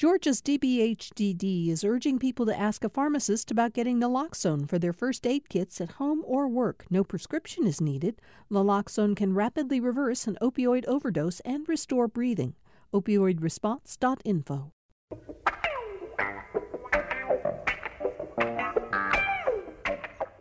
Georgia's DBHDD is urging people to ask a pharmacist about getting naloxone for their first aid kits at home or work. No prescription is needed. Naloxone can rapidly reverse an opioid overdose and restore breathing. Opioidresponse.info.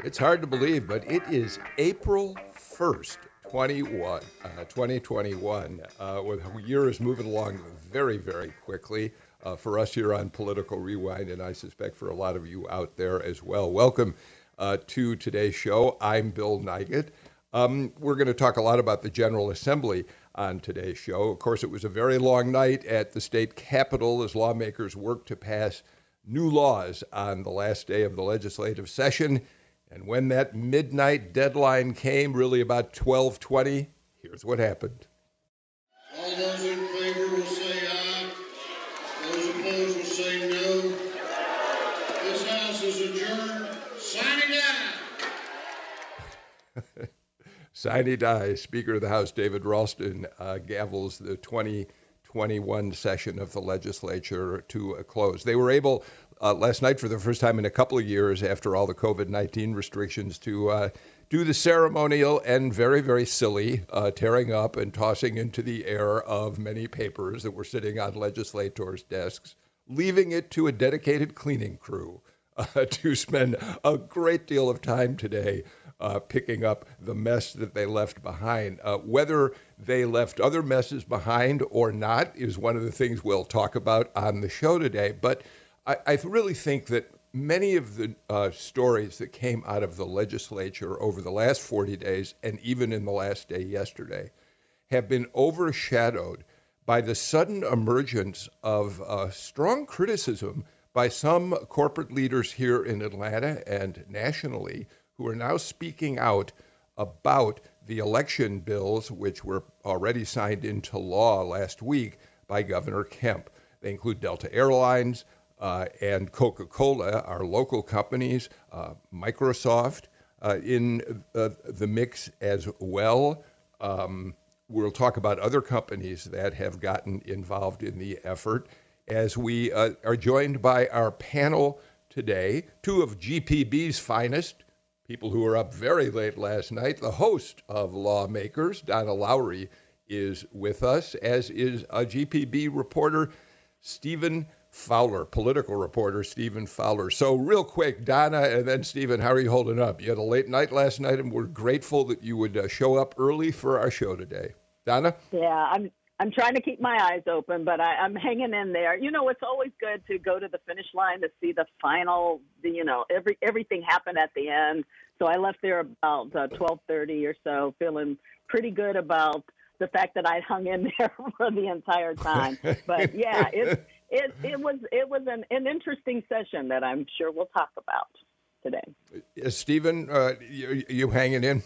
It's hard to believe, but it is April 1st, 21, uh, 2021. Uh, with years moving along very, very quickly uh, for us here on Political Rewind, and I suspect for a lot of you out there as well. Welcome uh, to today's show. I'm Bill Nigut. Um, we're going to talk a lot about the General Assembly on today's show. Of course, it was a very long night at the state capitol as lawmakers worked to pass new laws on the last day of the legislative session. And when that midnight deadline came, really about 1220, here's what happened. All those in favor will say aye. Those opposed will say no. This House is adjourned. Signing out. Sine die. Speaker of the House David Ralston uh, gavels the 2021 session of the legislature to a close. They were able uh, last night for the first time in a couple of years after all the COVID 19 restrictions to uh, do the ceremonial and very, very silly uh, tearing up and tossing into the air of many papers that were sitting on legislators' desks, leaving it to a dedicated cleaning crew uh, to spend a great deal of time today. Uh, picking up the mess that they left behind. Uh, whether they left other messes behind or not is one of the things we'll talk about on the show today. But I, I really think that many of the uh, stories that came out of the legislature over the last 40 days and even in the last day yesterday have been overshadowed by the sudden emergence of uh, strong criticism by some corporate leaders here in Atlanta and nationally who are now speaking out about the election bills, which were already signed into law last week by Governor Kemp. They include Delta Airlines, uh, and Coca Cola, our local companies, uh, Microsoft uh, in uh, the mix as well. Um, we'll talk about other companies that have gotten involved in the effort as we uh, are joined by our panel today, two of GPB's finest. People who were up very late last night. The host of Lawmakers, Donna Lowry, is with us, as is a GPB reporter, Stephen Fowler, political reporter Stephen Fowler. So, real quick, Donna and then Stephen, how are you holding up? You had a late night last night, and we're grateful that you would uh, show up early for our show today. Donna? Yeah, I'm. I'm trying to keep my eyes open, but I, I'm hanging in there. You know, it's always good to go to the finish line to see the final. The, you know, every everything happen at the end. So I left there about uh, 12:30 or so, feeling pretty good about the fact that I hung in there for the entire time. But yeah, it's it it was it was an, an interesting session that I'm sure we'll talk about today. Uh, Stephen, uh, you, you hanging in?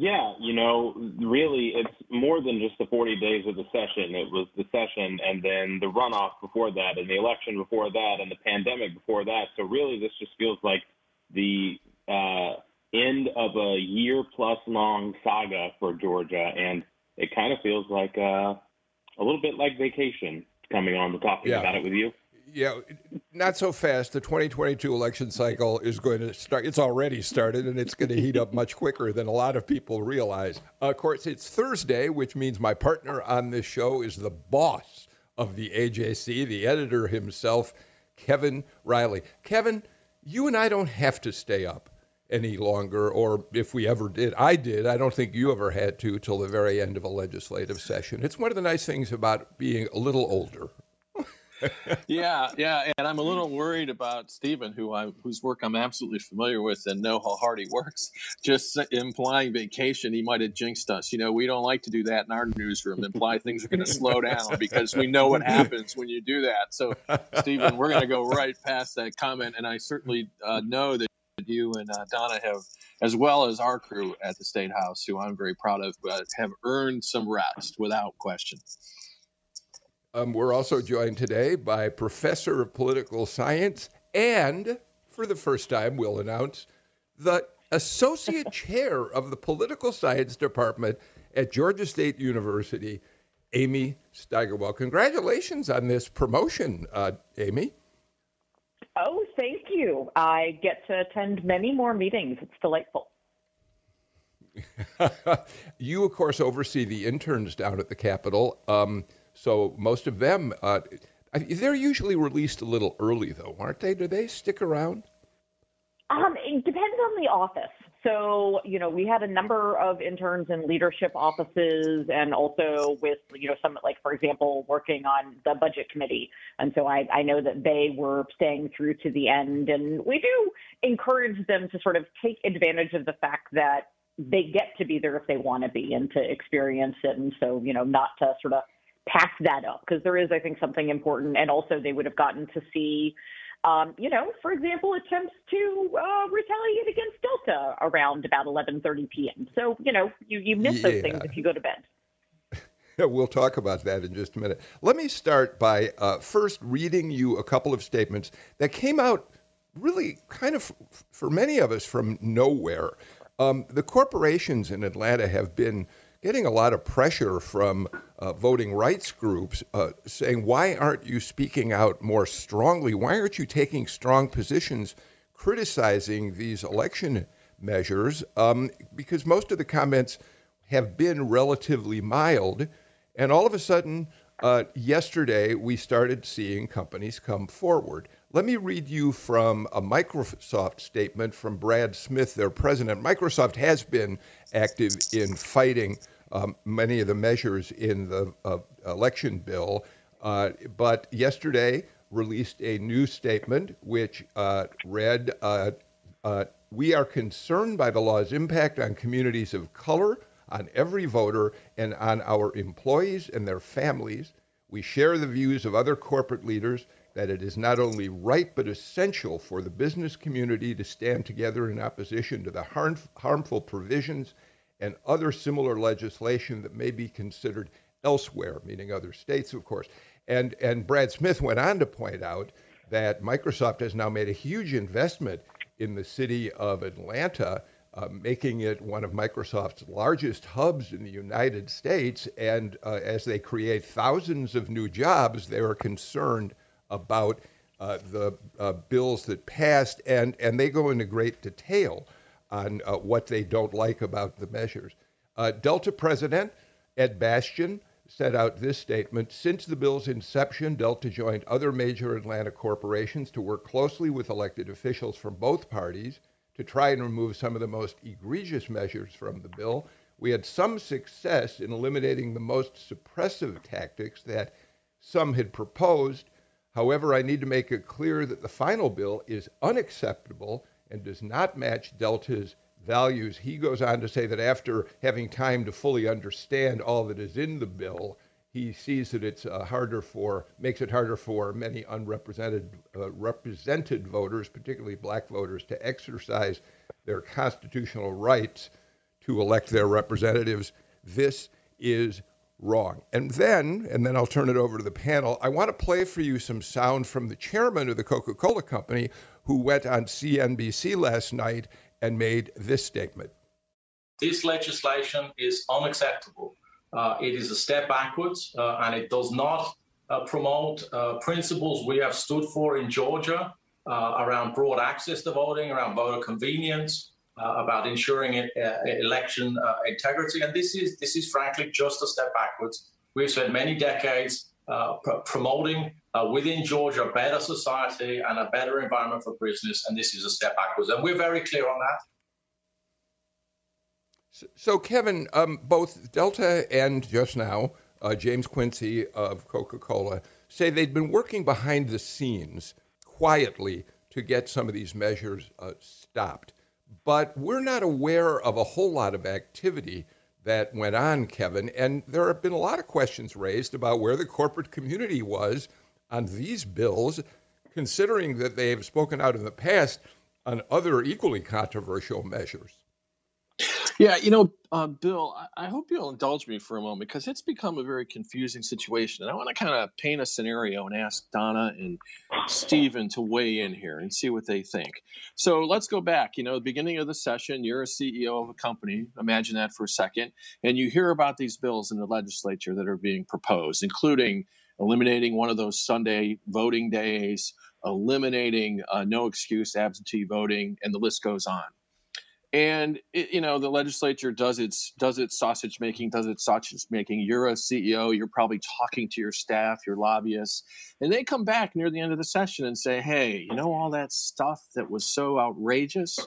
Yeah, you know, really, it's more than just the 40 days of the session. It was the session and then the runoff before that, and the election before that, and the pandemic before that. So, really, this just feels like the uh, end of a year plus long saga for Georgia. And it kind of feels like uh, a little bit like vacation coming on to talking yeah. about it with you. Yeah, not so fast. The 2022 election cycle is going to start. It's already started, and it's going to heat up much quicker than a lot of people realize. of course, it's Thursday, which means my partner on this show is the boss of the AJC, the editor himself, Kevin Riley. Kevin, you and I don't have to stay up any longer, or if we ever did, I did. I don't think you ever had to till the very end of a legislative session. It's one of the nice things about being a little older. yeah, yeah, and I'm a little worried about Stephen, who I whose work I'm absolutely familiar with and know how hard he works. Just implying vacation, he might have jinxed us. You know, we don't like to do that in our newsroom. Imply things are going to slow down because we know what happens when you do that. So, Stephen, we're going to go right past that comment, and I certainly uh, know that you and uh, Donna have, as well as our crew at the State House, who I'm very proud of, but have earned some rest without question. Um, we're also joined today by Professor of Political Science and, for the first time, we'll announce, the Associate Chair of the Political Science Department at Georgia State University, Amy Steigerwalt. Congratulations on this promotion, uh, Amy. Oh, thank you. I get to attend many more meetings. It's delightful. you, of course, oversee the interns down at the Capitol. Um, so most of them, uh, they're usually released a little early, though, aren't they? Do they stick around? Um, it depends on the office. So, you know, we had a number of interns in leadership offices and also with, you know, some, like, for example, working on the budget committee. And so I, I know that they were staying through to the end. And we do encourage them to sort of take advantage of the fact that they get to be there if they want to be and to experience it. And so, you know, not to sort of pass that up because there is, I think, something important. And also, they would have gotten to see um, you know, for example, attempts to uh, retaliate against Delta around about 11:30 p.m. So you know, you you miss yeah. those things if you go to bed. we'll talk about that in just a minute. Let me start by uh, first reading you a couple of statements that came out really kind of for many of us from nowhere. Um, the corporations in Atlanta have been getting a lot of pressure from uh, voting rights groups uh, saying, why aren't you speaking out more strongly? Why aren't you taking strong positions criticizing these election measures? Um, because most of the comments have been relatively mild. And all of a sudden, uh, yesterday, we started seeing companies come forward. Let me read you from a Microsoft statement from Brad Smith, their president. Microsoft has been active in fighting um, many of the measures in the uh, election bill, uh, but yesterday released a new statement which uh, read uh, uh, We are concerned by the law's impact on communities of color, on every voter, and on our employees and their families. We share the views of other corporate leaders that it is not only right but essential for the business community to stand together in opposition to the harm, harmful provisions and other similar legislation that may be considered elsewhere, meaning other states, of course. And, and Brad Smith went on to point out that Microsoft has now made a huge investment in the city of Atlanta, uh, making it one of Microsoft's largest hubs in the United States. And uh, as they create thousands of new jobs, they are concerned about uh, the uh, bills that passed, and, and they go into great detail on uh, what they don't like about the measures. Uh, Delta president Ed Bastian set out this statement Since the bill's inception, Delta joined other major Atlanta corporations to work closely with elected officials from both parties to try and remove some of the most egregious measures from the bill. We had some success in eliminating the most suppressive tactics that some had proposed. However, I need to make it clear that the final bill is unacceptable and does not match Delta's values. He goes on to say that after having time to fully understand all that is in the bill, he sees that it's uh, harder for, makes it harder for many unrepresented uh, represented voters, particularly black voters, to exercise their constitutional rights to elect their representatives. This is wrong. And then, and then I'll turn it over to the panel. I want to play for you some sound from the chairman of the Coca Cola Company who went on CNBC last night and made this statement. This legislation is unacceptable. Uh, it is a step backwards, uh, and it does not uh, promote uh, principles we have stood for in Georgia uh, around broad access to voting, around voter convenience, about ensuring it, uh, election uh, integrity. And this is this is frankly just a step backwards. We've spent many decades pr- promoting within Georgia a better society and a better environment for business, and this is a step backwards. And we're very clear on that. So, so Kevin, um, both Delta and just now uh, James Quincey of Coca Cola say they've been working behind the scenes quietly to get some of these measures uh, stopped but we're not aware of a whole lot of activity that went on, Kevin. And there have been a lot of questions raised about where the corporate community was on these bills, considering that they have spoken out in the past on other equally controversial measures. Yeah, you know, uh, Bill, I, hope you'll indulge me for a moment because it's become a very confusing situation. And I want to kind of paint a scenario and ask Donna and Stephen to weigh in here and see what they think. So let's go back. You know, the beginning of the session, you're a CEO of a company. Imagine that for a second. And you hear about these bills in the legislature that are being proposed, including eliminating one of those Sunday voting days, eliminating uh, no excuse absentee voting, and the list goes on and it, you know the legislature does its does its sausage making does its sausage making. You're a ceo you're probably talking to your staff your lobbyists and they come back near the end of the session and say hey you know all that stuff that was so outrageous?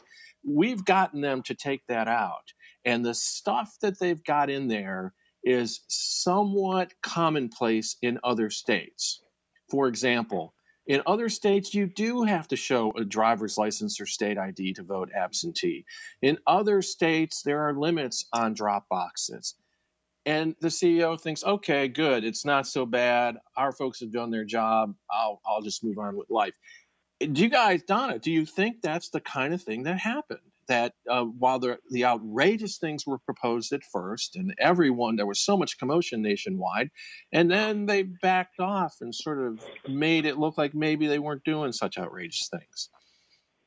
We've gotten them to take that out. And the stuff that they've got in there is somewhat commonplace in other states. For example in other states, you do have to show a driver's license or state ID to vote absentee. In other states, there are limits on drop boxes. And the CEO thinks, okay, good, it's not so bad. Our folks have done their job. I'll, I'll just move on with life. Do you guys, Donna, do you think that's the kind of thing that happened? That uh, while the, the outrageous things were proposed at first, and everyone, there was so much commotion nationwide, and then they backed off and sort of made it look like maybe they weren't doing such outrageous things.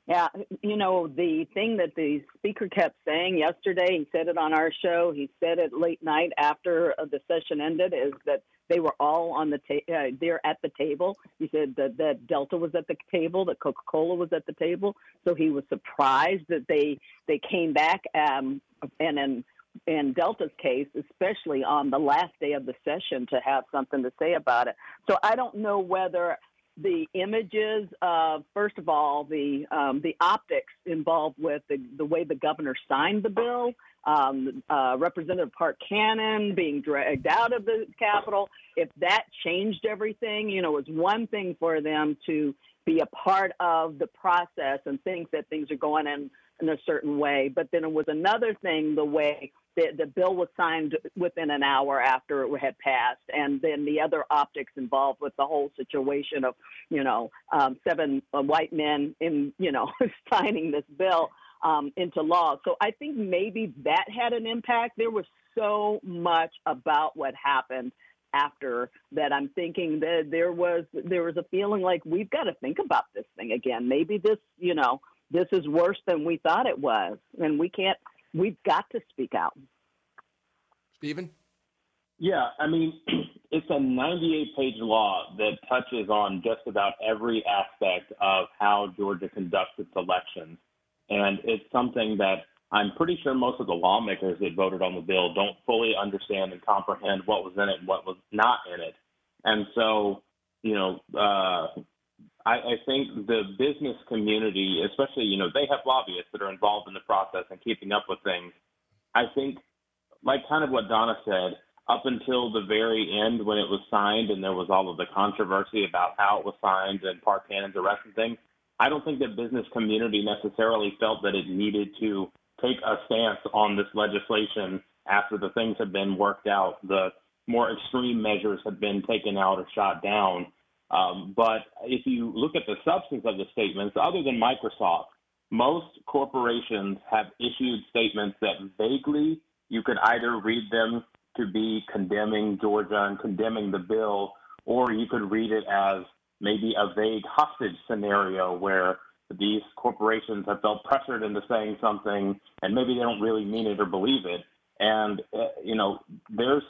Yeah, you know, the thing that the speaker kept saying yesterday, he said it on our show, he said it late night after uh, the session ended, is that they were all on the ta- uh, there at the table. He said that, that Delta was at the table, that Coca Cola was at the table. So he was surprised that they they came back. Um, and in in Delta's case, especially on the last day of the session, to have something to say about it. So I don't know whether the images of first of all the um, the optics involved with the, the way the governor signed the bill um, uh, representative park cannon being dragged out of the capitol. If that changed everything you know—it was one thing for them to be a part of the process and think that things are going in in a certain way. But then it was another thing the way the, the bill was signed within an hour after it had passed, and then the other optics involved with the whole situation of, you know, um, seven uh, white men in, you know, signing this bill um, into law. So I think maybe that had an impact. There was so much about what happened after that i'm thinking that there was there was a feeling like we've got to think about this thing again maybe this you know this is worse than we thought it was and we can't We've got to speak out. Stephen? Yeah, I mean, it's a 98 page law that touches on just about every aspect of how Georgia conducts its elections. And it's something that I'm pretty sure most of the lawmakers that voted on the bill don't fully understand and comprehend what was in it and what was not in it. And so, you know, uh, I, I think the business community, especially, you know, they have lobbyists that are involved in the process and keeping up with things. I think, like kind of what Donna said, up until the very end when it was signed and there was all of the controversy about how it was signed and Park Cannon's arrest and things, I don't think the business community necessarily felt that it needed to take a stance on this legislation after the things had been worked out. The more extreme measures had been taken out or shot down. Um, but if you look at the substance of the statements, other than Microsoft, most corporations have issued statements that vaguely you could either read them to be condemning Georgia and condemning the bill, or you could read it as maybe a vague hostage scenario where these corporations have felt pressured into saying something and maybe they don't really mean it or believe it. And, uh, you know, there's,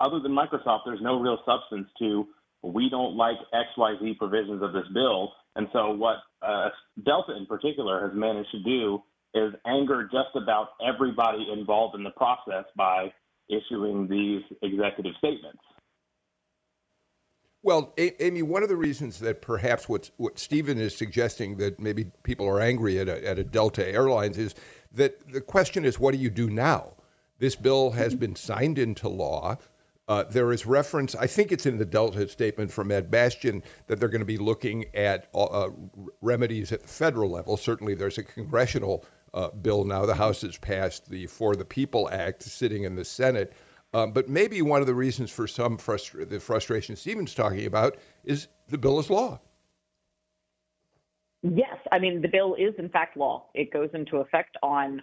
other than Microsoft, there's no real substance to we don't like XYZ provisions of this bill. And so, what uh, Delta in particular has managed to do is anger just about everybody involved in the process by issuing these executive statements. Well, Amy, one of the reasons that perhaps what what Stephen is suggesting that maybe people are angry at a, at a Delta Airlines is that the question is, what do you do now? This bill has been signed into law. Uh, there is reference, I think it's in the Delta statement from Ed Bastian, that they're going to be looking at uh, uh, remedies at the federal level. Certainly, there's a congressional uh, bill now. The House has passed the For the People Act sitting in the Senate. Um, but maybe one of the reasons for some frustra- the frustration Stephen's talking about is the bill is law. Yes, I mean, the bill is in fact law. It goes into effect on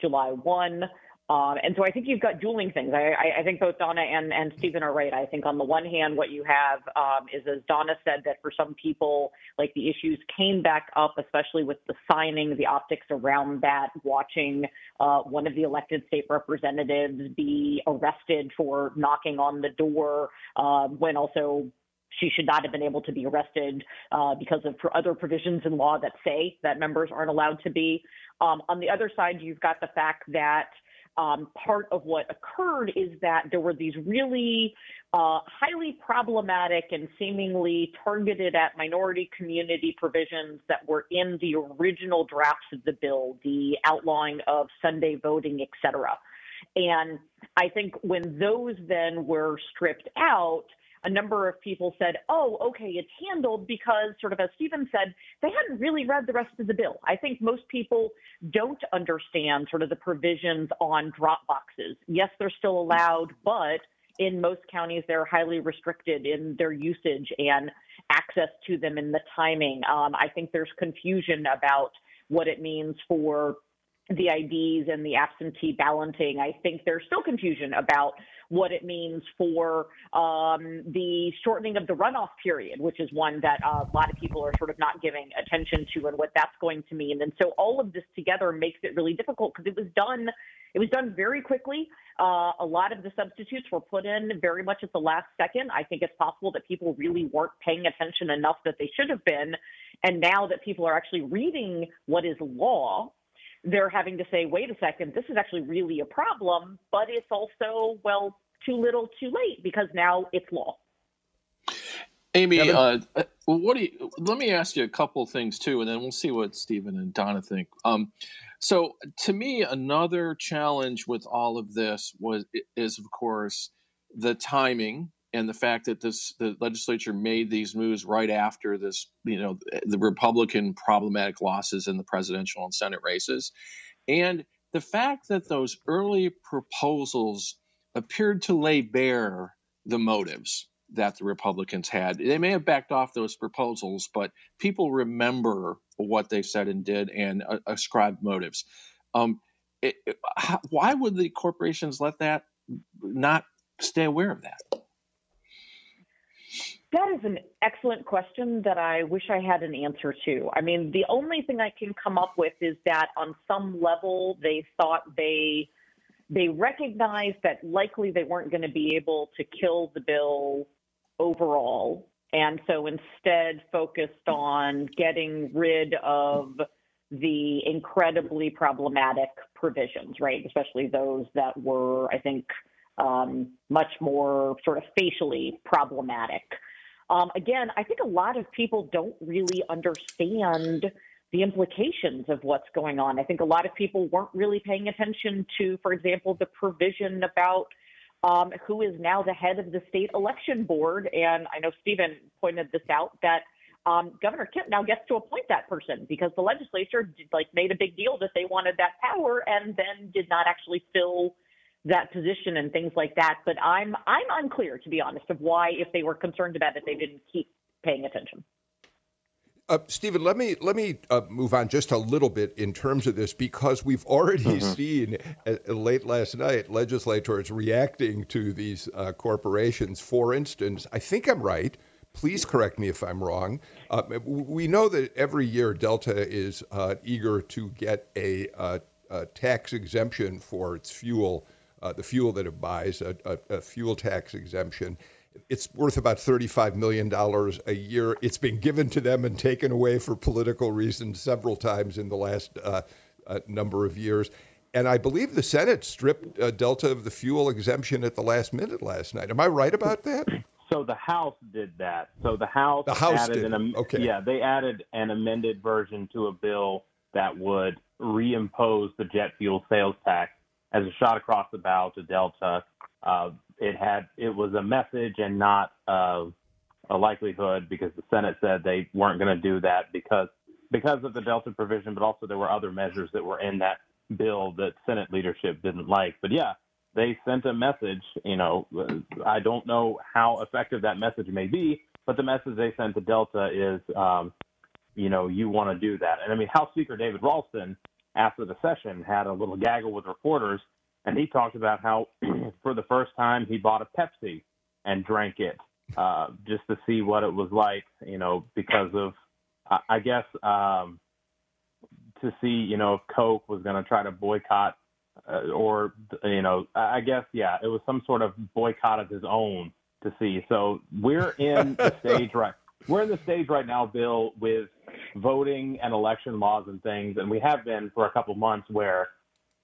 July 1. Um, and so I think you've got dueling things. I, I, I, think both Donna and, and Stephen are right. I think on the one hand, what you have um, is, as Donna said, that for some people, like the issues came back up, especially with the signing, the optics around that, watching uh, one of the elected state representatives be arrested for knocking on the door uh, when also she should not have been able to be arrested uh, because of other provisions in law that say that members aren't allowed to be. Um, on the other side, you've got the fact that um, part of what occurred is that there were these really uh, highly problematic and seemingly targeted at minority community provisions that were in the original drafts of the bill, the outlawing of Sunday voting, et cetera. And I think when those then were stripped out, a number of people said, oh, okay, it's handled because, sort of as Stephen said, they hadn't really read the rest of the bill. I think most people don't understand sort of the provisions on drop boxes. Yes, they're still allowed, but in most counties, they're highly restricted in their usage and access to them and the timing. Um, I think there's confusion about what it means for the IDs and the absentee balloting. I think there's still confusion about what it means for um, the shortening of the runoff period, which is one that uh, a lot of people are sort of not giving attention to and what that's going to mean. And so all of this together makes it really difficult because it was done. It was done very quickly. Uh, a lot of the substitutes were put in very much at the last second. I think it's possible that people really weren't paying attention enough that they should have been. And now that people are actually reading what is law, they're having to say, wait a second, this is actually really a problem, but it's also, well, too little, too late because now it's law. Amy, uh, uh, what do you, let me ask you a couple things too, and then we'll see what Stephen and Donna think. Um, so, to me, another challenge with all of this was is, of course, the timing and the fact that this the legislature made these moves right after this, you know, the Republican problematic losses in the presidential and Senate races, and the fact that those early proposals appeared to lay bare the motives that the Republicans had. They may have backed off those proposals, but people remember what they said and did and uh, ascribed motives. Um, it, it, how, why would the corporations let that not stay aware of that? That is an excellent question that I wish I had an answer to. I mean, the only thing I can come up with is that on some level they thought they they recognized that likely they weren't going to be able to kill the bill overall, and so instead focused on getting rid of the incredibly problematic provisions, right? Especially those that were, I think, um, much more sort of facially problematic. Um, again, I think a lot of people don't really understand the implications of what's going on. I think a lot of people weren't really paying attention to, for example, the provision about um, who is now the head of the state election board. And I know Stephen pointed this out that um, Governor Kemp now gets to appoint that person because the legislature did, like made a big deal that they wanted that power and then did not actually fill that position and things like that. But I'm I'm unclear, to be honest, of why, if they were concerned about it, they didn't keep paying attention. Uh, Stephen, let me let me uh, move on just a little bit in terms of this because we've already mm-hmm. seen uh, late last night legislators reacting to these uh, corporations. For instance, I think I'm right. Please correct me if I'm wrong. Uh, we know that every year Delta is uh, eager to get a, a, tax exemption for its fuel, the fuel that it buys, a, a fuel tax exemption it's worth about $35 million a year. It's been given to them and taken away for political reasons several times in the last uh, uh, number of years. And I believe the Senate stripped uh, Delta of the fuel exemption at the last minute last night. Am I right about that? So the House did that. So the House, the House added did. an okay. yeah, they added an amended version to a bill that would reimpose the jet fuel sales tax as a shot across the bow to Delta. Uh, it had it was a message and not uh, a likelihood because the Senate said they weren't going to do that because because of the Delta provision, but also there were other measures that were in that bill that Senate leadership didn't like. But yeah, they sent a message. You know, I don't know how effective that message may be, but the message they sent to Delta is, um, you know, you want to do that. And I mean, House Speaker David Ralston, after the session, had a little gaggle with reporters and he talked about how for the first time he bought a Pepsi and drank it uh, just to see what it was like, you know, because of I guess um, to see, you know, if Coke was going to try to boycott uh, or, you know, I guess, yeah, it was some sort of boycott of his own to see. So we're in the stage right. We're in the stage right now, Bill, with voting and election laws and things, and we have been for a couple months where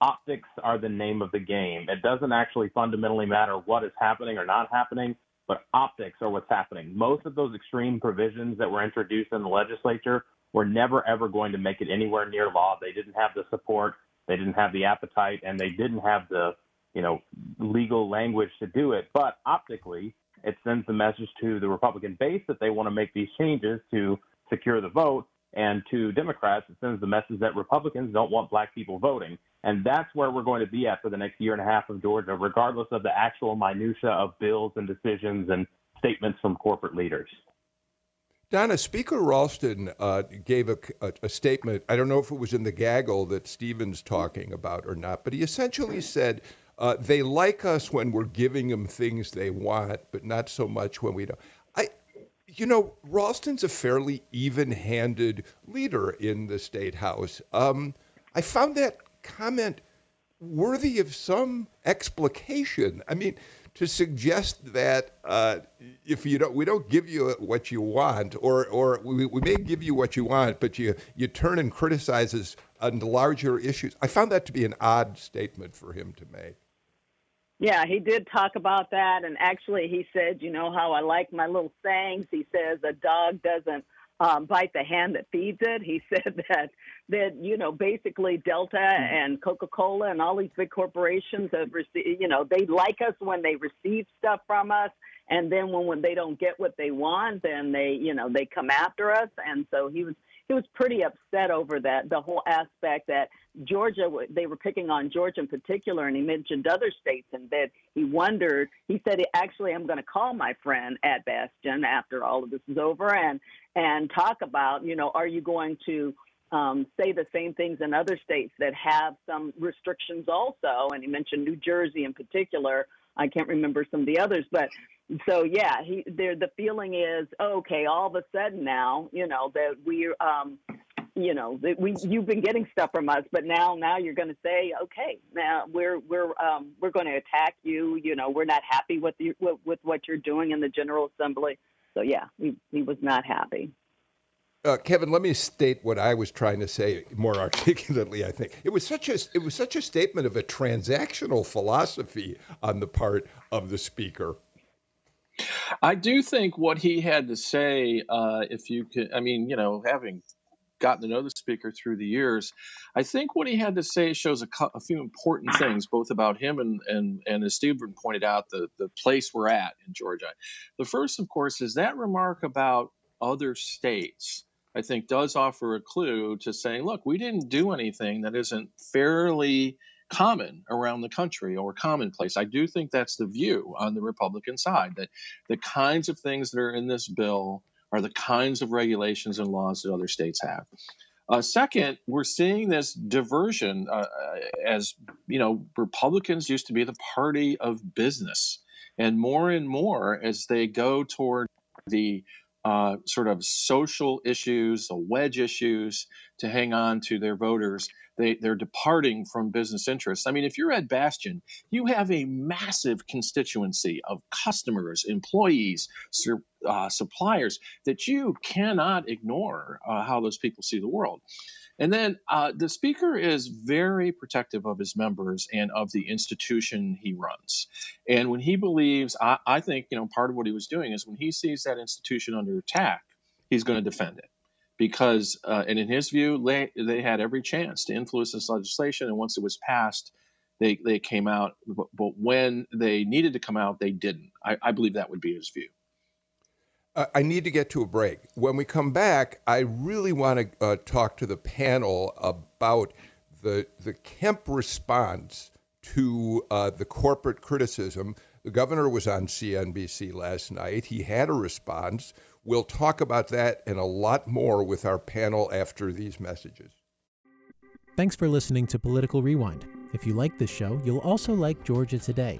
optics are the name of the game. It doesn't actually fundamentally matter what is happening or not happening, but optics are what's happening. Most of those extreme provisions that were introduced in the legislature were never ever going to make it anywhere near law. They didn't have the support, they didn't have the appetite, and they didn't have the you know legal language to do it. But optically, it sends the message to the Republican base that they want to make these changes to secure the vote. And to Democrats, it sends the message that Republicans don't want black people voting. And that's where we're going to be at for the next year and a half of Georgia, regardless of the actual minutia of bills and decisions and statements from corporate leaders. Donna, Speaker Ralston uh, gave a, a, a, statement. I don't know if it was in the gaggle that Stevens talking about or not, but he essentially said uh, they like us when we're giving them things they want, but not so much when we don't. I, you know, Ralston's a fairly even-handed leader in the state house. Um, I found that comment worthy of some explication. I mean to suggest that uh, if you don't, we don't give you what you want, or or we, we may give you what you want, but you you turn and criticize us on larger issues. I found that to be an odd statement for him to make. Yeah, he did talk about that, and actually, he said, "You know how I like my little sayings." He says, "A dog doesn't." um, bite the hand that feeds it. He said that that you know basically Delta and Coca Cola and all these big corporations have received. You know they like us when they receive stuff from us, and then when when they don't get what they want, then they you know they come after us. And so he was he was pretty upset over that the whole aspect that Georgia they were picking on Georgia in particular and he mentioned other states and that he wondered he said actually I'm going to call my friend Ed Bastian after all of this is over and and talk about you know are you going to um, say the same things in other states that have some restrictions also? And he mentioned New Jersey in particular I can't remember some of the others but so yeah, he there the feeling is okay. All of a sudden now, you know that we um, you know that we you've been getting stuff from us, but now now you're going to say okay, now we're we're um, we're going to attack you. You know we're not happy with you with, with what you're doing in the General Assembly. So yeah, he he was not happy. Uh, Kevin, let me state what I was trying to say more articulately. I think it was such a it was such a statement of a transactional philosophy on the part of the speaker. I do think what he had to say, uh, if you could, I mean, you know, having gotten to know the speaker through the years, I think what he had to say shows a, a few important things, both about him and, and, and as Stephen pointed out, the, the place we're at in Georgia. The first, of course, is that remark about other states. I think does offer a clue to saying, look, we didn't do anything that isn't fairly common around the country or commonplace. I do think that's the view on the Republican side that the kinds of things that are in this bill are the kinds of regulations and laws that other states have. Uh, second, we're seeing this diversion uh, as you know, Republicans used to be the party of business, and more and more as they go toward the uh, sort of social issues, the wedge issues, to hang on to their voters they, they're departing from business interests. I mean, if you're Ed Bastian, you have a massive constituency of customers, employees, uh, suppliers that you cannot ignore uh, how those people see the world. And then uh, the speaker is very protective of his members and of the institution he runs. And when he believes, I, I think, you know, part of what he was doing is when he sees that institution under attack, he's going to defend it because, uh, and in his view, they, they had every chance to influence this legislation. And once it was passed, they, they came out. But, but when they needed to come out, they didn't. I, I believe that would be his view. I need to get to a break. When we come back, I really want to uh, talk to the panel about the, the Kemp response to uh, the corporate criticism. The governor was on CNBC last night. He had a response. We'll talk about that and a lot more with our panel after these messages. Thanks for listening to Political Rewind. If you like this show, you'll also like Georgia Today.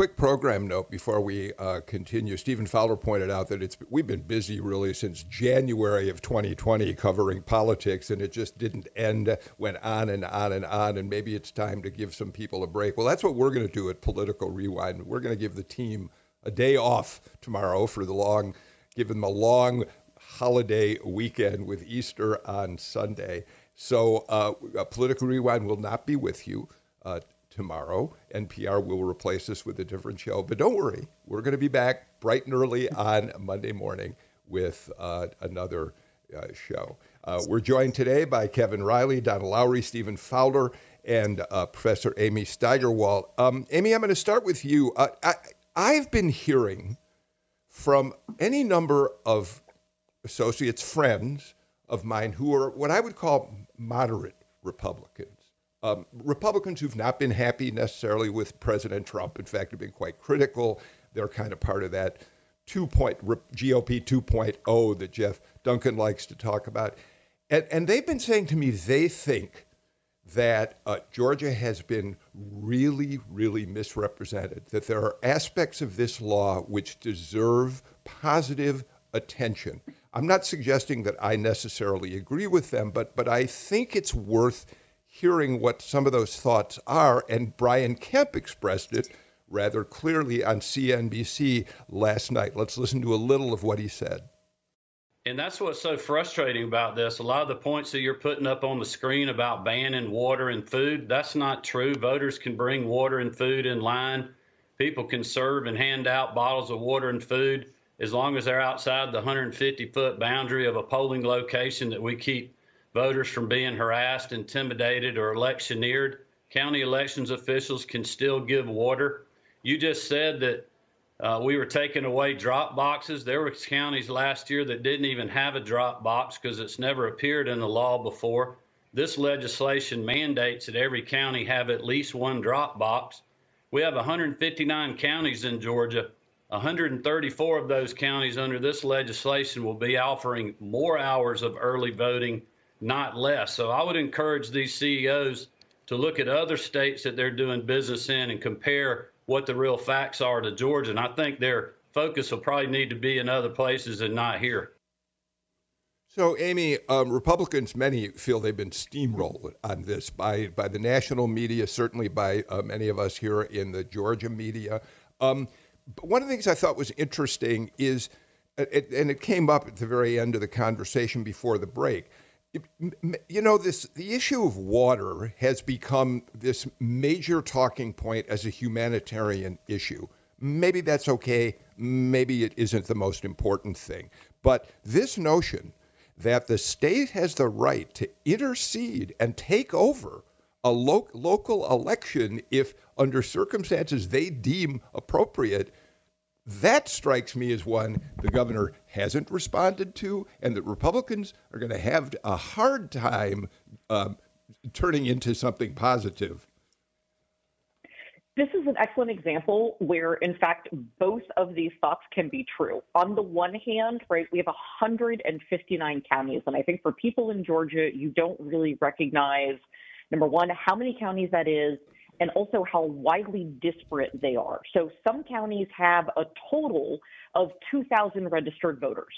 Quick program note before we uh, continue. Stephen Fowler pointed out that it's we've been busy really since January of 2020 covering politics, and it just didn't end. Went on and on and on, and maybe it's time to give some people a break. Well, that's what we're going to do at Political Rewind. We're going to give the team a day off tomorrow for the long, give them a long holiday weekend with Easter on Sunday. So, uh, Political Rewind will not be with you. Uh, tomorrow. NPR will replace us with a different show. But don't worry, we're going to be back bright and early on Monday morning with uh, another uh, show. Uh, we're joined today by Kevin Riley, Donna Lowry, Stephen Fowler, and uh, Professor Amy Steigerwalt. Um, Amy, I'm going to start with you. Uh, I, I've been hearing from any number of associates, friends of mine who are what I would call moderate Republicans um, Republicans who've not been happy necessarily with President Trump, in fact, have been quite critical. They're kind of part of that two point GOP 2.0 that Jeff Duncan likes to talk about. And, and they've been saying to me they think that uh, Georgia has been really, really misrepresented, that there are aspects of this law which deserve positive attention. I'm not suggesting that I necessarily agree with them, but, but I think it's worth hearing what some of those thoughts are. And Brian Kemp expressed it rather clearly on CNBC last night. Let's listen to a little of what he said. And that's what's so frustrating about this. A lot of the points that you're putting up on the screen about banning water and food, that's not true. Voters can bring water and food in line. People can serve and hand out bottles of water and food as long as they're outside the 150 foot boundary of a polling location that we keep voters from being harassed, intimidated, or electioneered. County elections officials can still give water. You just said that uh, we were taking away drop boxes. There were counties last year that didn't even have a drop box because it's never appeared in the law before. This legislation mandates that every county have at least one drop box. We have 159 counties in Georgia. 134 of those counties under this legislation will be offering more hours of early voting not less. So I would encourage these CEOs to look at other states that they're doing business in and compare what the real facts are to Georgia. And I think their focus will probably need to be in other places and not here. So, Amy, um, Republicans, many feel they've been steamrolled on this by, by the national media, certainly by uh, many of us here in the Georgia media. Um, but one of the things I thought was interesting is, it, and it came up at the very end of the conversation before the break, you know this the issue of water has become this major talking point as a humanitarian issue. Maybe that's okay maybe it isn't the most important thing. But this notion that the state has the right to intercede and take over a lo- local election if under circumstances they deem appropriate that strikes me as one the governor hasn't responded to, and that Republicans are going to have a hard time uh, turning into something positive. This is an excellent example where, in fact, both of these thoughts can be true. On the one hand, right, we have 159 counties, and I think for people in Georgia, you don't really recognize, number one, how many counties that is, and also how widely disparate they are. So some counties have a total of 2,000 registered voters.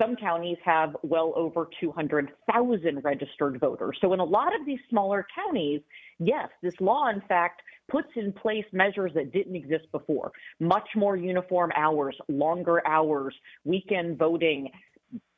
Some counties have well over 200,000 registered voters. So in a lot of these smaller counties, yes, this law, in fact, puts in place measures that didn't exist before. Much more uniform hours, longer hours, weekend voting,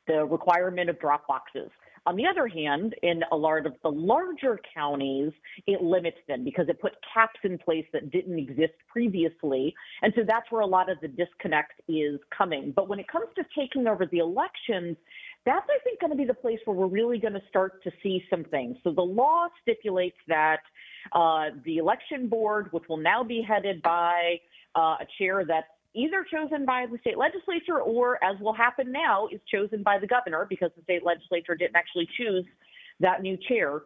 the requirement of drop boxes. On the other hand, in a lot of the larger counties, it limits them because it put caps in place that didn't exist previously. And so that's where a lot of the disconnect is coming. But when it comes to taking over the elections, that's, I think, going to be the place where we're really going to start to see some things. So the law stipulates that Uh, the election board, which will now be headed by uh, a chair that's either chosen by the state legislature or, as will happen now, is chosen by the governor because the state legislature didn't actually choose that new chair,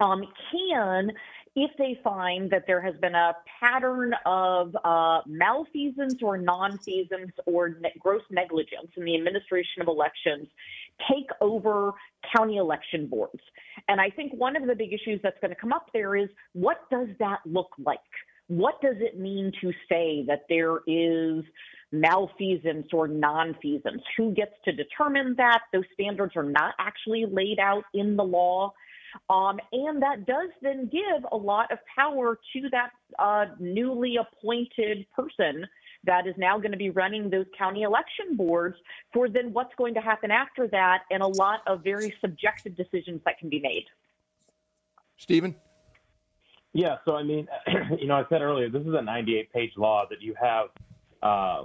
um, can if they find that there has been a pattern of uh, malfeasance or nonfeasance or ne- gross negligence in the administration of elections, take over county election boards. And I think one of the big issues that's going to come up there is what does that look like? What does it mean to say that there is malfeasance or nonfeasance? Who gets to determine that? Those standards are not actually laid out in the law. Um, and that does then give a lot of power to that uh, newly appointed person that is now going to be running those county election boards for then what's going to happen after that and a lot of very subjective decisions that can be made. Stephen? Yeah, so I mean, you know, I said earlier, this is a 98 page law that you have, uh,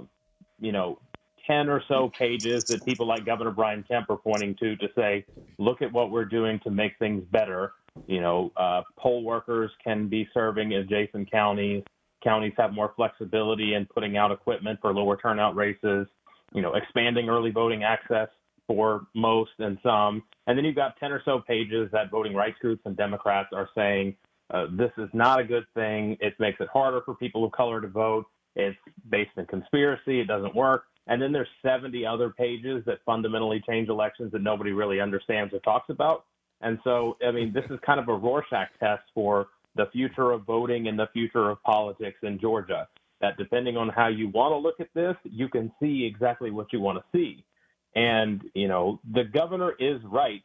you know, 10 or so pages that people like Governor Brian Kemp are pointing to to say, look at what we're doing to make things better. You know, uh, poll workers can be serving adjacent counties. Counties have more flexibility in putting out equipment for lower turnout races, you know, expanding early voting access for most and some. And then you've got 10 or so pages that voting rights groups and Democrats are saying uh, this is not a good thing. It makes it harder for people of color to vote. It's based in conspiracy. It doesn't work. And then there's 70 other pages that fundamentally change elections that nobody really understands or talks about. And so, I mean, this is kind of a Rorschach test for the future of voting and the future of politics in Georgia. That depending on how you want to look at this, you can see exactly what you want to see. And, you know, the governor is right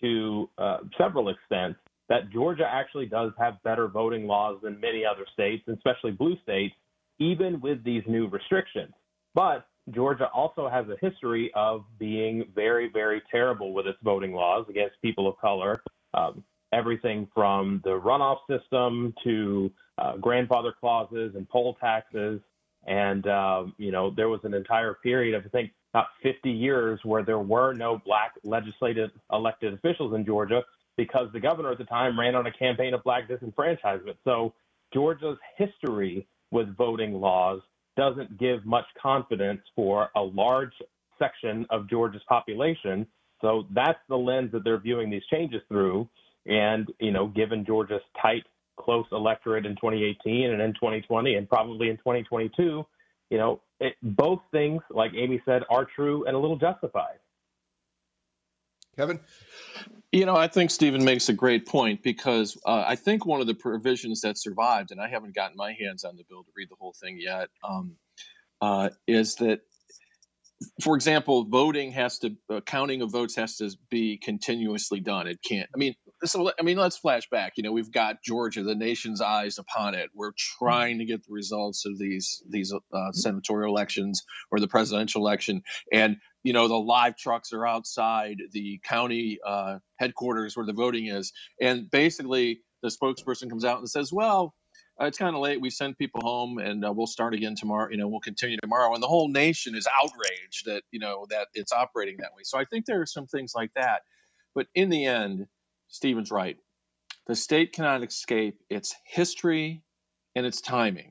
to uh, several extents that Georgia actually does have better voting laws than many other states, especially blue states, even with these new restrictions. But Georgia also has a history of being very, very terrible with its voting laws against people of color. Um, everything from the runoff system to uh, grandfather clauses and poll taxes. And, um, you know, there was an entire period of, I think, about 50 years where there were no black legislative elected officials in Georgia because the governor at the time ran on a campaign of black disenfranchisement. So Georgia's history with voting laws doesn't give much confidence for a large section of Georgia's population. So that's the lens that they're viewing these changes through. And, you know, given Georgia's tight, close electorate in 2018 and in 2020 and probably in 2022, you know, it, both things, like Amy said, are true and a little justified. Kevin? You know, I think Stephen makes a great point because uh, I think one of the provisions that survived, and I haven't gotten my hands on the bill to read the whole thing yet, um, uh, is that, for example, voting has to, uh, counting of votes has to be continuously done. It can't, I mean, so, I mean, let's flash back. You know, we've got Georgia, the nation's eyes upon it. We're trying to get the results of these these uh, senatorial elections or the presidential election, and you know the live trucks are outside the county uh, headquarters where the voting is. And basically the spokesperson comes out and says well uh, it's kind of late. We send people home and uh, we'll start again tomorrow you know we'll continue tomorrow. And the whole nation is outraged that you know that it's operating that way. So i think there are some things like that. But in the end stephen's right the state cannot escape its history and its timing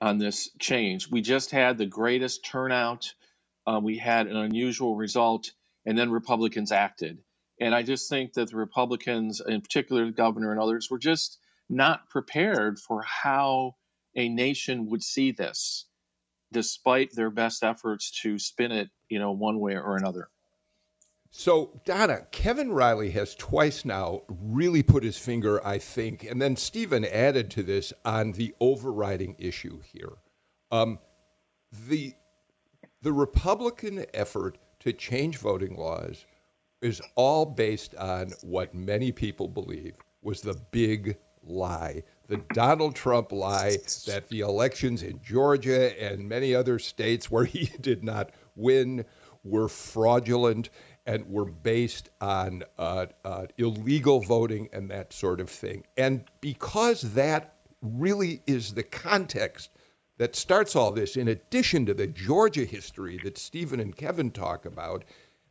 on this change we just had the greatest turnout uh, we had an unusual result, and then Republicans acted. And I just think that the Republicans, in particular the governor and others, were just not prepared for how a nation would see this, despite their best efforts to spin it, you know, one way or another. So, Donna, Kevin Riley has twice now really put his finger, I think, and then Stephen added to this on the overriding issue here. Um, the the Republican effort to change voting laws is all based on what many people believe was the big lie the Donald Trump lie that the elections in Georgia and many other states where he did not win were fraudulent and were based on uh, uh, illegal voting and that sort of thing. And because that really is the context that starts all this, in addition to the Georgia history that Stephen and Kevin talk about,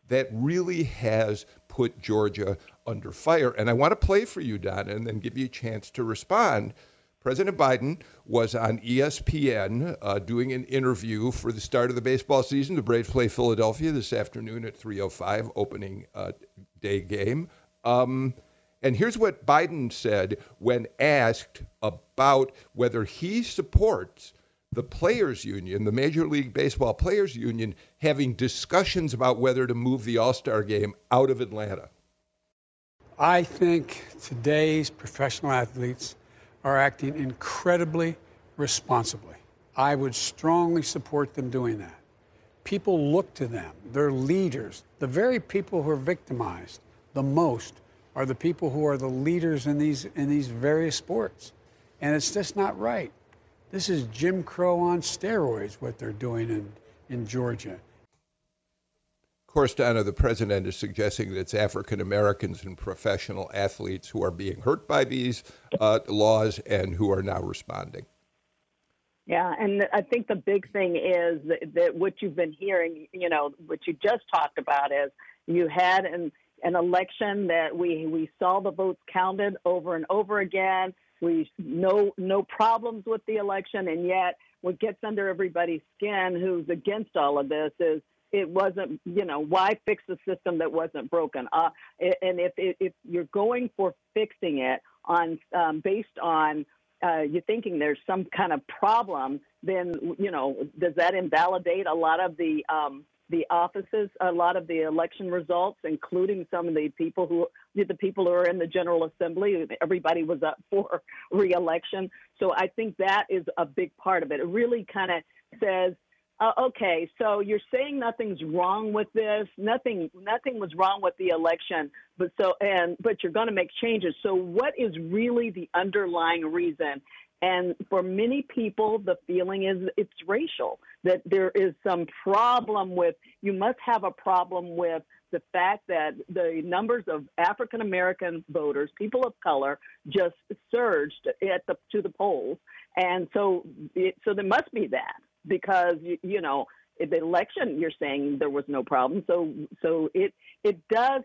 that really has put Georgia under fire. And I want to play for you, Donna, and then give you a chance to respond. President Biden was on ESPN uh, doing an interview for the start of the baseball season. The Braves play Philadelphia this afternoon at 3:05, opening uh, day game. Um, and here's what Biden said when asked about whether he supports the players union, the Major League Baseball players union, having discussions about whether to move the All-Star game out of Atlanta. I think today's professional athletes are acting incredibly responsibly. I would strongly support them doing that. People look to them, they're leaders. The very people who are victimized the most are the people who are the leaders in these, in these various sports. And it's just not right. This is Jim Crow on steroids, what they're doing in, in Georgia. Of course, Donna, the president is suggesting that it's African Americans and professional athletes who are being hurt by these uh, laws and who are now responding. Yeah, and I think the big thing is that, that what you've been hearing, you know, what you just talked about is you had an an election that we we saw the votes counted over and over again. We no no problems with the election, and yet what gets under everybody's skin who's against all of this is it wasn't you know why fix a system that wasn't broken uh, and if, if you're going for fixing it on um, based on uh, you're thinking there's some kind of problem then you know does that invalidate a lot of the um, the offices, a lot of the election results, including some of the people who the people who are in the General Assembly. Everybody was up for reelection, so I think that is a big part of it. It really kind of says. Uh, okay, so you're saying nothing's wrong with this. Nothing, nothing was wrong with the election, but so and but you're going to make changes. So what is really the underlying reason? And for many people, the feeling is it's racial, that there is some problem with, you must have a problem with the fact that the numbers of African American voters, people of color, just surged at the, to the polls. And so, it, so there must be that because, you, you know, the election, you're saying there was no problem. So, so it, it does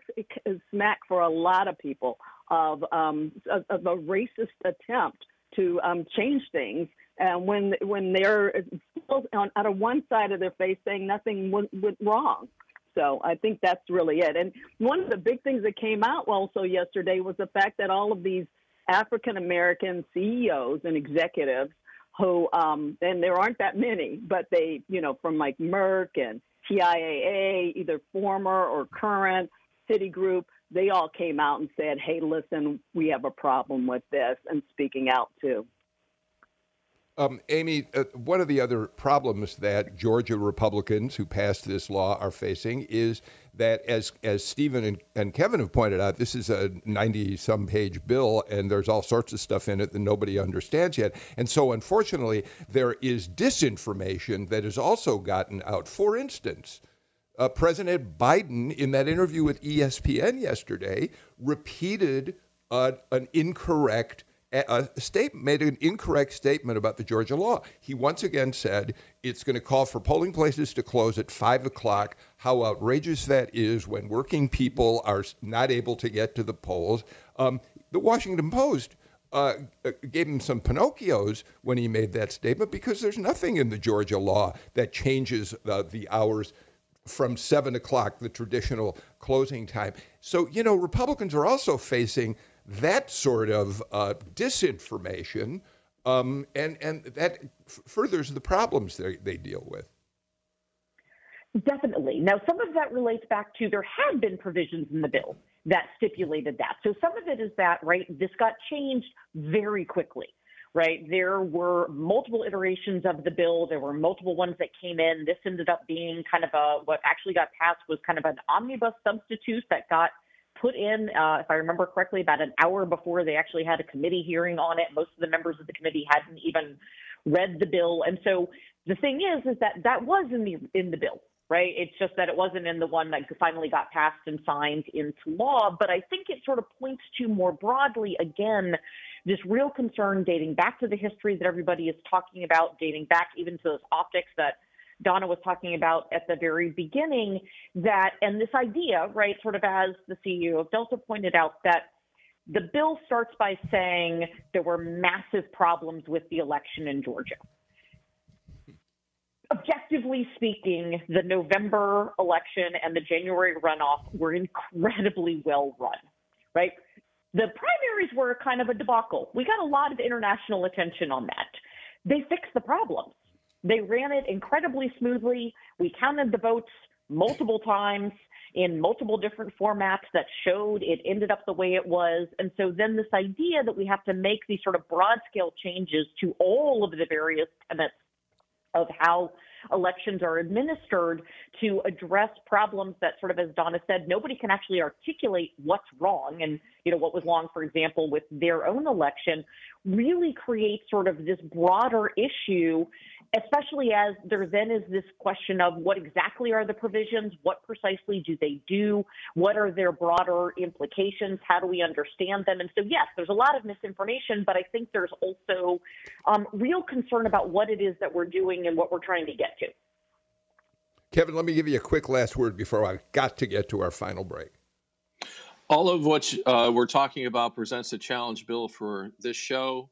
smack for a lot of people of, um, of, a racist attempt to um, change things. And when when they're on out of one side of their face saying nothing went, went wrong. So I think that's really it. And one of the big things that came out also yesterday was the fact that all of these African American CEOs and executives who, um, and there aren't that many, but they, you know, from like Merck and TIAA, either former or current, Citigroup, they all came out and said, hey, listen, we have a problem with this, and speaking out too. Um, Amy, uh, one of the other problems that Georgia Republicans who passed this law are facing is that, as as Stephen and, and Kevin have pointed out, this is a ninety-some page bill, and there's all sorts of stuff in it that nobody understands yet. And so, unfortunately, there is disinformation that has also gotten out. For instance, uh, President Biden, in that interview with ESPN yesterday, repeated uh, an incorrect a statement, made an incorrect statement about the Georgia law. He once again said it's going to call for polling places to close at five o'clock. How outrageous that is when working people are not able to get to the polls. Um, the Washington Post. Uh, uh gave him some Pinocchios when he made that statement because there's nothing in the Georgia law that changes uh, the hours from seven o'clock, the traditional closing time. So, you know, Republicans are also facing that sort of uh, disinformation, um, and, and that f- furthers the problems they, they deal with. Definitely. Now, some of that relates back to there have been provisions in the bill that stipulated that. So some of it is that, right, this got changed very quickly right? There were multiple iterations of the bill. There were multiple ones that came in. This ended up being kind of a what actually got passed was kind of an omnibus substitute that got put in, uh, if I remember correctly, about an hour before they actually had a committee hearing on it. Most of the members of the committee hadn't even read the bill, and so the thing is, is that that was in the in the bill, right? It's just that it wasn't in the one that finally got passed and signed into law. But I think it sort of points to more broadly, again, this real concern dating back to the history that everybody is talking about, dating back even to those optics that Donna was talking about at the very beginning that, and this idea, right, sort of as the CEO of Delta pointed out, that the bill starts by saying there were massive problems with the election in Georgia. Objectively speaking, the November election and the January runoff were incredibly well run, right? The primaries were kind of a debacle. We got a lot of international attention on that. They fixed the problems. They ran it incredibly smoothly. We counted the votes multiple times in multiple different formats that showed it ended up the way it was. And so then this idea that we have to make these sort of broad scale changes to all of the various tenets of how elections are administered to address problems that sort of as Donna said, nobody can actually articulate what's wrong and you know what was wrong, for example, with their own election, really creates sort of this broader issue especially as there then is this question of what exactly are the provisions, what precisely do they do, what are their broader implications, how do we understand them? And so, yes, there's a lot of misinformation, but I think there's also um, real concern about what it is that we're doing and what we're trying to get to. Kevin, let me give you a quick last word before I've got to get to our final break. All of what uh, we're talking about presents a challenge bill for this show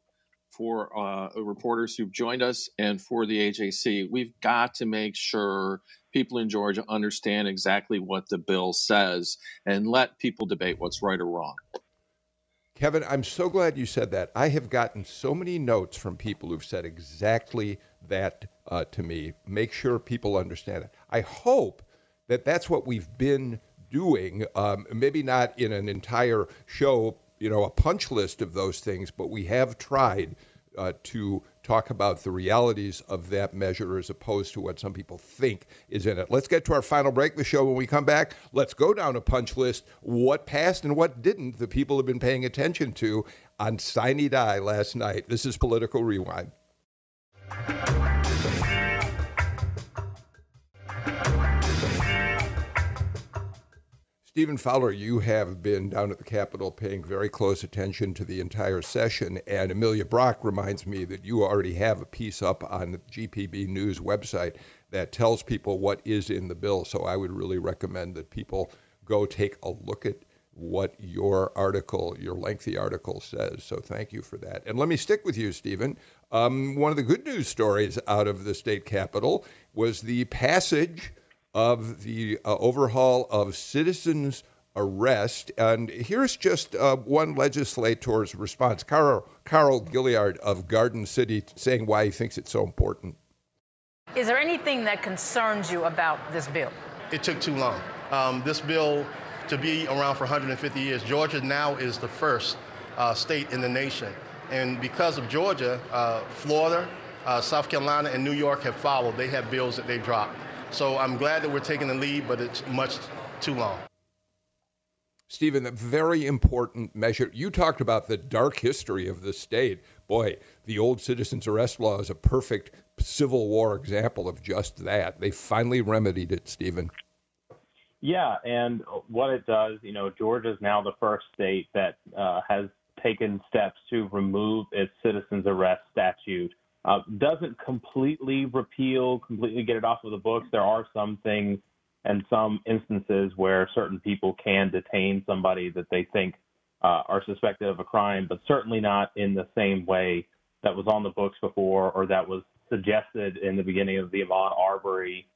for uh, reporters who've joined us and for the AJC. We've got to make sure people in Georgia understand exactly what the bill says and let people debate what's right or wrong. Kevin, I'm so glad you said that. I have gotten so many notes from people who've said exactly that uh, to me. Make sure people understand it. I hope that that's what we've been doing. Um, maybe not in an entire show you know, a punch list of those things, but we have tried uh, to talk about the realities of that measure as opposed to what some people think is in it. Let's get to our final break of the show when we come back. Let's go down a punch list what passed and what didn't the people have been paying attention to on Sine Die last night. This is Political Rewind. Stephen Fowler, you have been down at the Capitol paying very close attention to the entire session, and Amelia Brock reminds me that you already have a piece up on the GPB News website that tells people what is in the bill. So I would really recommend that people go take a look at what your article, your lengthy article says. So thank you for that. And let me stick with you, Stephen. Um, one of the good news stories out of the state capitol was the passage of the uh, overhaul of citizens' arrest. And here's just uh, one legislator's response Carol, Carl Gilliard of Garden City saying why he thinks it's so important. Is there anything that concerns you about this bill? It took too long. Um, this bill, to be around for 150 years, Georgia now is the first uh, state in the nation. And because of Georgia, uh, Florida, uh, South Carolina, and New York have followed. They have bills that they dropped. So I'm glad that we're taking the lead, but it's much too long. Stephen, a very important measure. You talked about the dark history of the state. Boy, the old citizens arrest law is a perfect Civil War example of just that. They finally remedied it, Stephen. Yeah, and what it does, you know, Georgia is now the first state that uh, has taken steps to remove its citizens arrest statute uh, doesn't completely repeal, completely get it off of the books. There are some things and some instances where certain people can detain somebody that they think uh, are suspected of a crime, but certainly not in the same way that was on the books before or that was suggested in the beginning of the Ahmaud Arbery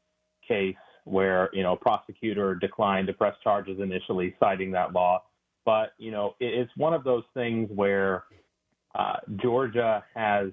case, where you know a prosecutor declined to press charges initially, citing that law. But you know, it's one of those things where uh, Georgia has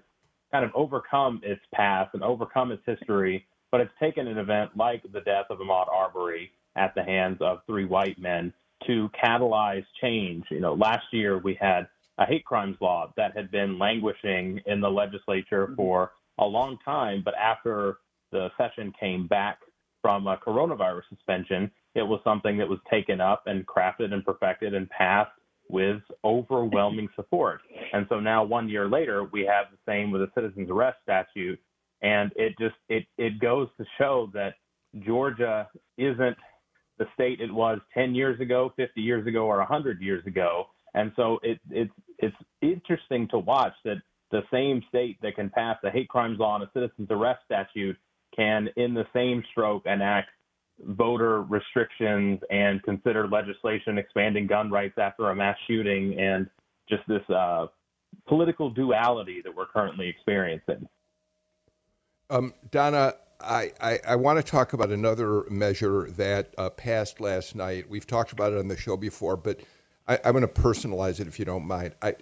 kind of overcome its past and overcome its history, but it's taken an event like the death of Ahmaud Arbery at the hands of three white men to catalyze change. You know, last year we had a hate crimes law that had been languishing in the legislature mm-hmm. for a long time, but after the session came back from a coronavirus suspension, it was something that was taken up and crafted and perfected and passed with overwhelming support. And so now, one year later, we have the same with the citizens arrest statute, and it just it it goes to show that Georgia isn't the state it was 10 years ago, 50 years ago, or 100 years ago. And so it, it's it's interesting to watch that the same state that can pass a hate crimes law and a citizens arrest statute can, in the same stroke, enact voter restrictions and consider legislation expanding gun rights after a mass shooting and just this uh, political duality that we're currently experiencing. Um, Donna, I, I, I want to talk about another measure that uh, passed last night. We've talked about it on the show before, but I, am going to personalize it if you don't mind. I,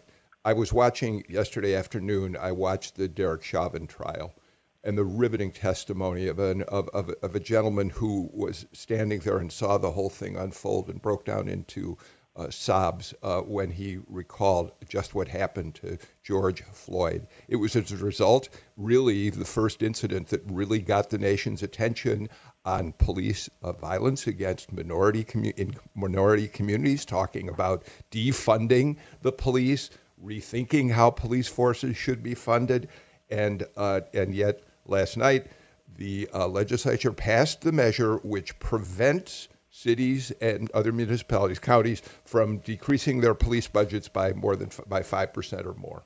I was watching yesterday afternoon, I watched the Derek Chauvin trial and the riveting testimony of, an, of, of, of, a gentleman who was standing there and saw the whole thing unfold and broke down into uh, sobs uh, when he recalled just what happened to George Floyd. It was as a result, really, the first incident that really got the nation's attention on police uh, violence against minority commu- in minority communities, talking about defunding the police, rethinking how police forces should be funded, and uh, and yet last night the uh, legislature passed the measure which prevents cities and other municipalities, counties, from decreasing their police budgets by more than by five percent or more.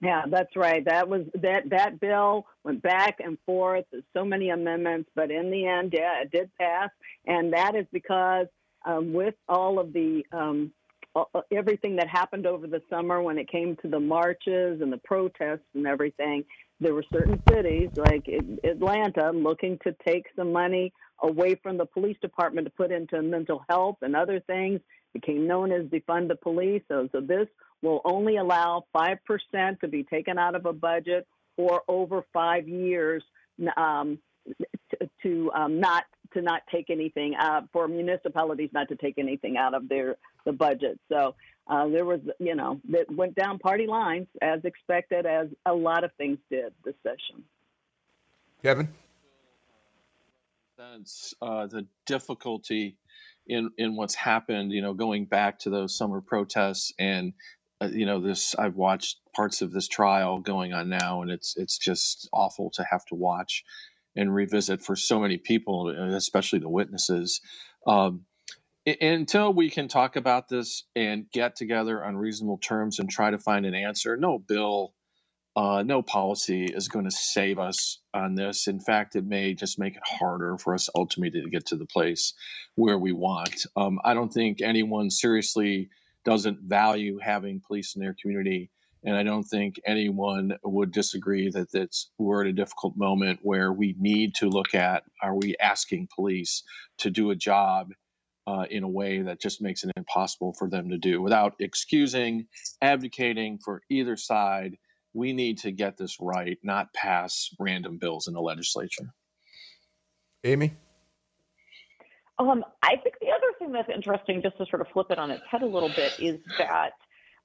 Yeah, that's right. That was that that bill went back and forth. So many amendments, but in the end, yeah, it did pass, and that is because um, with all of the um, everything that happened over the summer when it came to the marches and the protests and everything, there were certain cities like Atlanta looking to take some money away from the police department to put into mental health and other things. Became known as defund the police. So, so this will only allow five percent to be taken out of a budget for over five years um, to, to um, not to not take anything out for municipalities not to take anything out of their the budget. So uh, there was, you know, that went down party lines as expected, as a lot of things did this session. Kevin, sense uh, the difficulty in in what's happened. You know, going back to those summer protests and. Uh, you know this i've watched parts of this trial going on now and it's it's just awful to have to watch and revisit for so many people, especially the witnesses. Um, until we can talk about this and get together on reasonable terms and try to find an answer, no bill, uh, no policy is going to save us on this. In fact, it may just make it harder for us ultimately to get to the place where we want. Um, I don't think anyone seriously doesn't value having police in their community and I don't think anyone would disagree that that's, we're at a difficult moment where we need to look at are we asking police to do a job uh, in a way that just makes it impossible for them to do without excusing, advocating for either side. We need to get this right, not pass random bills in the legislature. Amy? Um, I think the other thing that's interesting, just to sort of flip it on its head a little bit, is that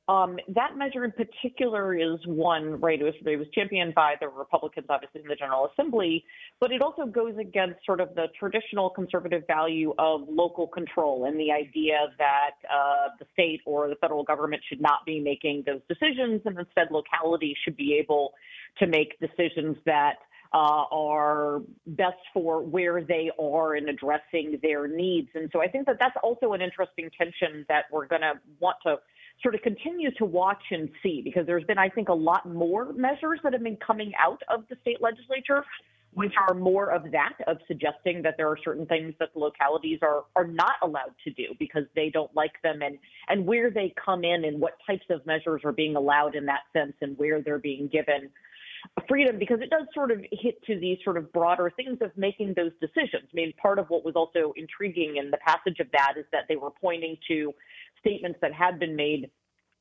um, that measure in particular is one, right? It was, it was championed by the Republicans, obviously, in the General Assembly, but it also goes against sort of the traditional conservative value of local control and the idea that uh, the state or the federal government should not be making those decisions, and instead localities should be able to make decisions that uh, are best for where they are in addressing their needs. And so I think that that's also an interesting tension that we're going to want to sort of continue to watch and see because there's been, I think, a lot more measures that have been coming out of the state legislature, which are more of that, of suggesting that there are certain things that the localities are, are not allowed to do because they don't like them and, and where they come in and what types of measures are being allowed in that sense and where they're being given freedom because it does sort of hit to these sort of broader things of making those decisions. I mean, part of what was also intriguing in the passage of that is that they were pointing to statements that had been made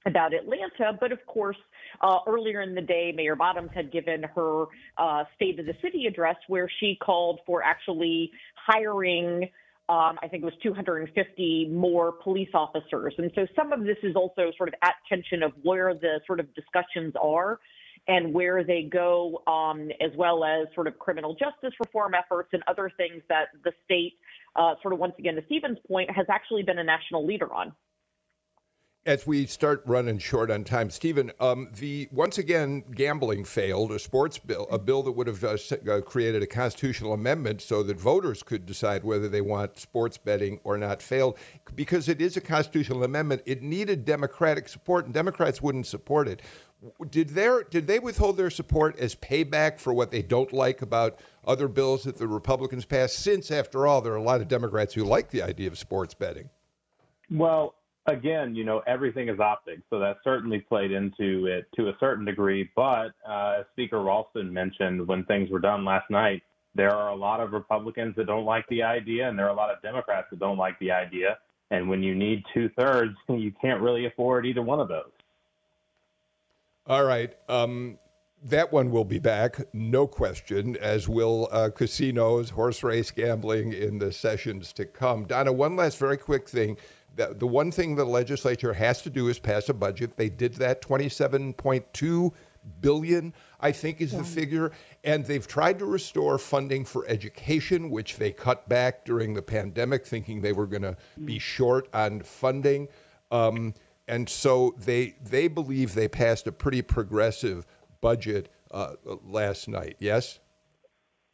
about Atlanta. But of course, uh, earlier in the day, Mayor Bottoms had given her uh, State of the City address where she called for actually hiring. Um, I think it was 250 more police officers. And so some of this is also sort of at tension of where the sort of discussions are and where they go, um, as well as sort of criminal justice reform efforts and other things that the state, uh, sort of once again, to Stephen's point, has actually been a national leader on. As we start running short on time, Stephen, um, the once again gambling failed. A sports bill, a bill that would have uh, uh, created a constitutional amendment so that voters could decide whether they want sports betting or not, failed because it is a constitutional amendment. It needed Democratic support, and Democrats wouldn't support it. Did their did they withhold their support as payback for what they don't like about other bills that the Republicans passed? Since, after all, there are a lot of Democrats who like the idea of sports betting. Well, again, you know, everything is optics, so that certainly played into it to a certain degree. But uh, as Speaker Ralston mentioned when things were done last night, there are a lot of Republicans that don't like the idea, and there are a lot of Democrats that don't like the idea. And when you need two thirds, you can't really afford either one of those. All right. Um, that one will be back, no question, as will uh, casinos, horse race gambling in the sessions to come. Donna, one last very quick thing. The, the one thing the legislature has to do is pass a budget. They did that 27.2 billion, I think is the figure. And they've tried to restore funding for education, which they cut back during the pandemic, thinking they were going to be short on funding. Um, and so they they believe they passed a pretty progressive budget uh, last night. Yes.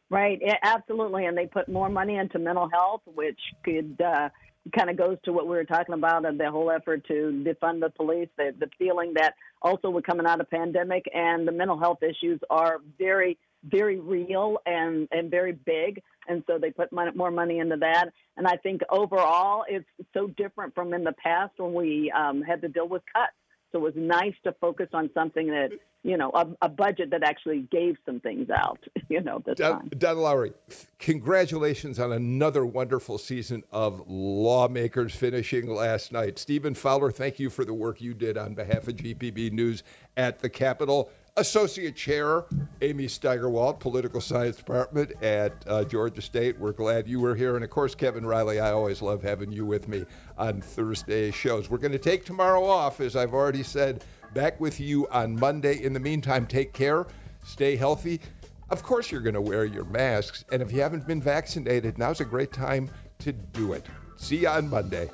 Right, absolutely, and they put more money into mental health, which could uh, kind of goes to what we were talking about and the whole effort to defund the police. The, the feeling that also we're coming out of pandemic and the mental health issues are very, very real and and very big, and so they put money, more money into that. And I think overall, it's so different from in the past when we um, had to deal with cuts. So it was nice to focus on something that you know, a, a, budget that actually gave some things out, you know, this Don, time. Donna Lowry, congratulations on another wonderful season of lawmakers finishing last night. Stephen Fowler, thank you for the work you did on behalf of GPB News at the Capitol. Associate Chair Amy Steigerwalt, Political Science Department at uh, Georgia State. We're glad you were here. And of course, Kevin Riley, I always love having you with me on Thursday shows. We're going to take tomorrow off, as I've already said. Back with you on Monday. In the meantime, take care, stay healthy. Of course, you're going to wear your masks. And if you haven't been vaccinated, now's a great time to do it. See you on Monday.